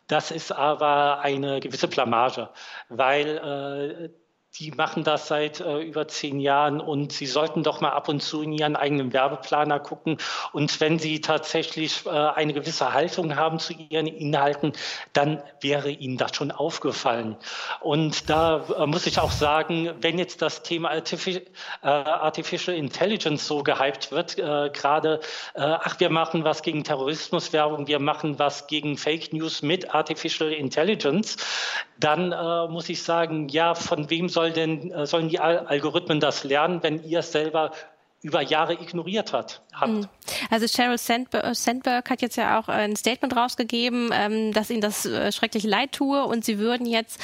das ist aber eine gewisse Blamage, weil die machen das seit äh, über zehn Jahren und sie sollten doch mal ab und zu in ihren eigenen Werbeplaner gucken. Und wenn sie tatsächlich äh, eine gewisse Haltung haben zu ihren Inhalten, dann wäre ihnen das schon aufgefallen. Und da äh, muss ich auch sagen, wenn jetzt das Thema Artific äh, Artificial Intelligence so gehypt wird, äh, gerade, äh, ach, wir machen was gegen Terrorismuswerbung, wir machen was gegen Fake News mit Artificial Intelligence, dann muss ich sagen, ja, von wem soll soll denn, äh, sollen die Algorithmen das lernen, wenn ihr es selber über Jahre ignoriert hat. Habt. Hm. Also Sheryl äh, Sandberg hat jetzt ja auch ein Statement rausgegeben, ähm, dass ihnen das äh, schrecklich leid tue und sie würden jetzt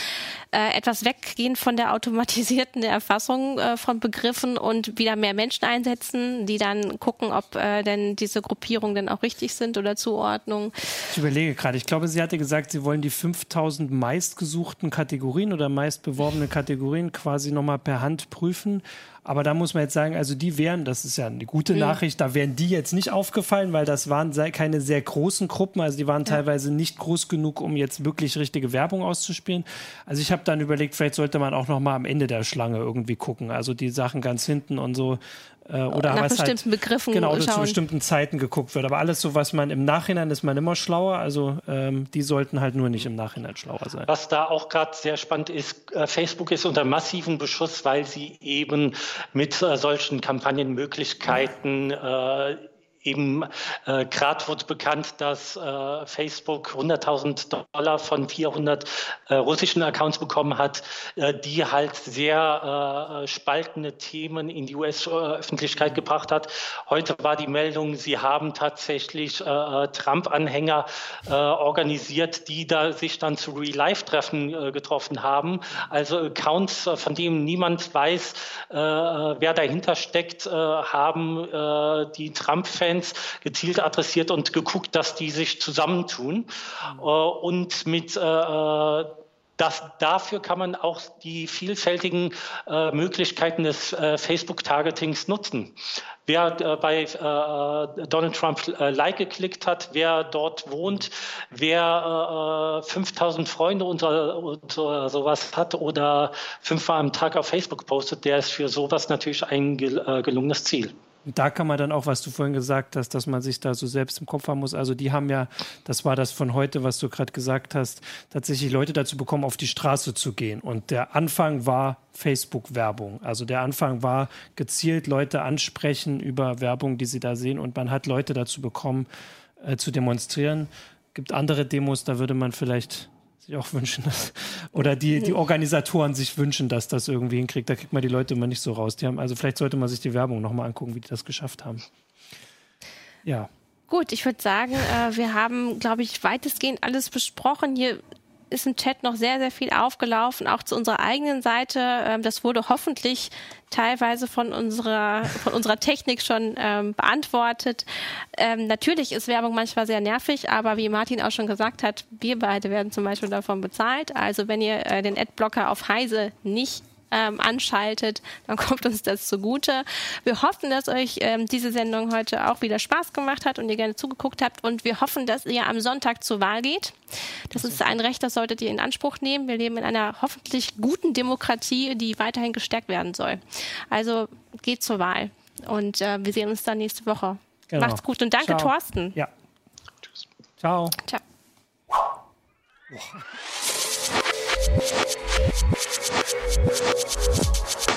etwas weggehen von der automatisierten Erfassung von Begriffen und wieder mehr Menschen einsetzen, die dann gucken, ob denn diese Gruppierungen denn auch richtig sind oder Zuordnung. Ich überlege gerade, ich glaube, sie hatte gesagt, sie wollen die 5000 meistgesuchten Kategorien oder meistbeworbenen Kategorien quasi nochmal per Hand prüfen aber da muss man jetzt sagen, also die wären, das ist ja eine gute mhm. Nachricht, da wären die jetzt nicht aufgefallen, weil das waren keine sehr großen Gruppen, also die waren ja. teilweise nicht groß genug, um jetzt wirklich richtige Werbung auszuspielen. Also ich habe dann überlegt, vielleicht sollte man auch noch mal am Ende der Schlange irgendwie gucken, also die Sachen ganz hinten und so, äh, oder Nach was halt bestimmten halt, Begriffen genau oder zu bestimmten Zeiten geguckt wird. Aber alles so, was man im Nachhinein ist man immer schlauer. Also ähm, die sollten halt nur nicht im Nachhinein schlauer sein. Was da auch gerade sehr spannend ist, äh, Facebook ist unter massiven Beschuss, weil sie eben mit äh, solchen Kampagnenmöglichkeiten äh, Eben äh, gerade wurde bekannt, dass äh, Facebook 100.000 Dollar von 400 äh, russischen Accounts bekommen hat, äh, die halt sehr äh, spaltende Themen in die US-Öffentlichkeit gebracht hat. Heute war die Meldung, sie haben tatsächlich äh, Trump-Anhänger organisiert, die da sich dann zu Real-Life-Treffen getroffen haben. Also Accounts, von denen niemand weiß, wer dahinter steckt, haben die Trump-Fans Fans gezielt adressiert und geguckt, dass die sich zusammentun. Mhm. und mit äh, das, dafür kann man auch die vielfältigen äh, Möglichkeiten des äh, Facebook-Targetings nutzen. Wer äh, bei äh, Donald Trump äh, Like geklickt hat, wer dort wohnt, wer 5000 Freunde und, und sowas hat oder fünfmal am Tag auf Facebook postet, der ist für sowas natürlich ein gelungenes Ziel. Da kann man dann auch, was du vorhin gesagt hast, dass man sich da so selbst im Kopf haben muss. Also die haben ja, das war das von heute, was du gerade gesagt hast, tatsächlich Leute dazu bekommen, auf die Straße zu gehen. Und der Anfang war Facebook-Werbung. Also der Anfang war gezielt Leute ansprechen über Werbung, die sie da sehen. Und man hat Leute dazu bekommen, äh, zu demonstrieren. Gibt andere Demos, da würde man vielleicht sich auch wünschen, dass, oder die, die Organisatoren sich wünschen, dass das irgendwie hinkriegt. Da kriegt man die Leute immer nicht so raus. Die haben, also vielleicht sollte man sich die Werbung nochmal angucken, wie die das geschafft haben. Ja. Gut, ich würde sagen, äh, wir haben, glaube ich, weitestgehend alles besprochen. Hier ist im Chat noch sehr, sehr viel aufgelaufen, auch zu unserer eigenen Seite. Ähm, das wurde hoffentlich teilweise von unserer, von unserer Technik schon ähm, beantwortet. Ähm, natürlich ist Werbung manchmal sehr nervig, aber wie Martin auch schon gesagt hat, wir beide werden zum Beispiel davon bezahlt. Also wenn ihr äh, den Adblocker auf Heise nicht ähm, anschaltet, dann kommt uns das zugute. Wir hoffen, dass euch ähm, diese Sendung heute auch wieder Spaß gemacht hat und ihr gerne zugeguckt habt. Und wir hoffen, dass ihr am Sonntag zur Wahl geht. Das ist ein Recht, das solltet ihr in Anspruch nehmen. Wir leben in einer hoffentlich guten Demokratie, die weiterhin gestärkt werden soll. Also geht zur Wahl. Und äh, wir sehen uns dann nächste Woche. Genau. Macht's gut und danke, Ciao. Thorsten. Ja. Tschüss. Ciao. Ciao. Wow. Thank you.